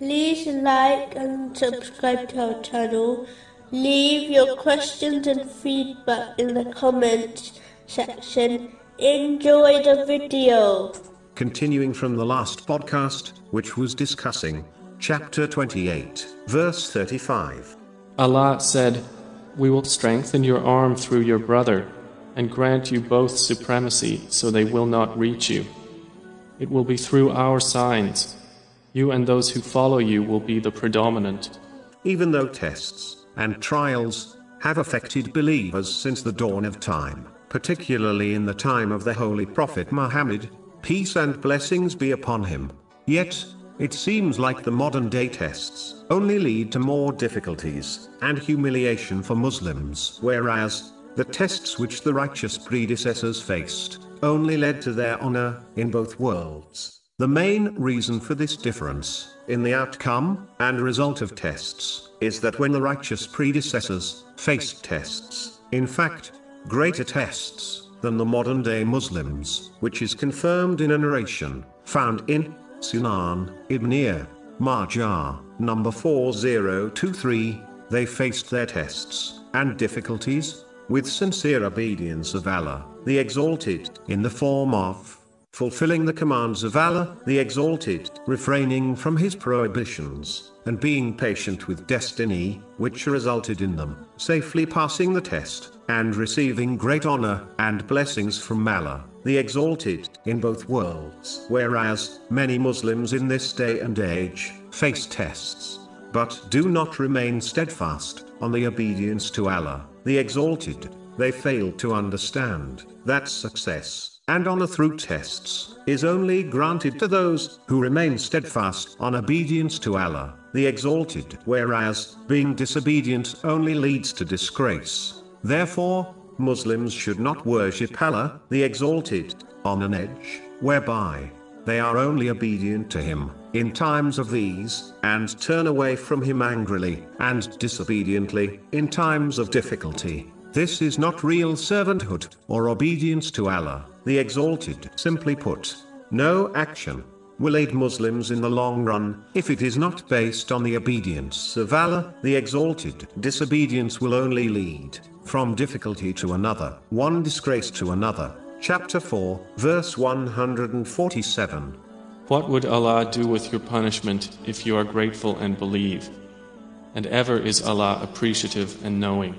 like and subscribe to our channel. Leave your questions and feedback in the comments section. Enjoy the video. Continuing from the last podcast, which was discussing chapter 28, verse 35. Allah said, We will strengthen your arm through your brother and grant you both supremacy so they will not reach you. It will be through our signs. You and those who follow you will be the predominant. Even though tests and trials have affected believers since the dawn of time, particularly in the time of the Holy Prophet Muhammad, peace and blessings be upon him, yet, it seems like the modern day tests only lead to more difficulties and humiliation for Muslims, whereas the tests which the righteous predecessors faced only led to their honor in both worlds. The main reason for this difference in the outcome and result of tests is that when the righteous predecessors faced tests, in fact, greater tests than the modern day Muslims, which is confirmed in a narration found in Sunan Ibn Majah, number 4023, they faced their tests and difficulties with sincere obedience of Allah, the Exalted, in the form of fulfilling the commands of Allah, the Exalted, refraining from His prohibitions, and being patient with destiny, which resulted in them safely passing the test, and receiving great honor and blessings from Allah, the Exalted, in both worlds. Whereas, many Muslims in this day and age face tests, but do not remain steadfast on the obedience to Allah, the Exalted, they fail to understand that success and honor through tests is only granted to those who remain steadfast on obedience to Allah, the Exalted, whereas being disobedient only leads to disgrace. Therefore, Muslims should not worship Allah, the Exalted, on an edge, whereby they are only obedient to Him in times of these, and turn away from Him angrily and disobediently in times of difficulty. This is not real servanthood or obedience to Allah, the Exalted. Simply put, no action will aid Muslims in the long run if it is not based on the obedience of Allah, the Exalted. Disobedience will only lead from difficulty to another, one disgrace to another. Chapter 4, verse 147. What would Allah do with your punishment if you are grateful and believe? And ever is Allah appreciative and knowing.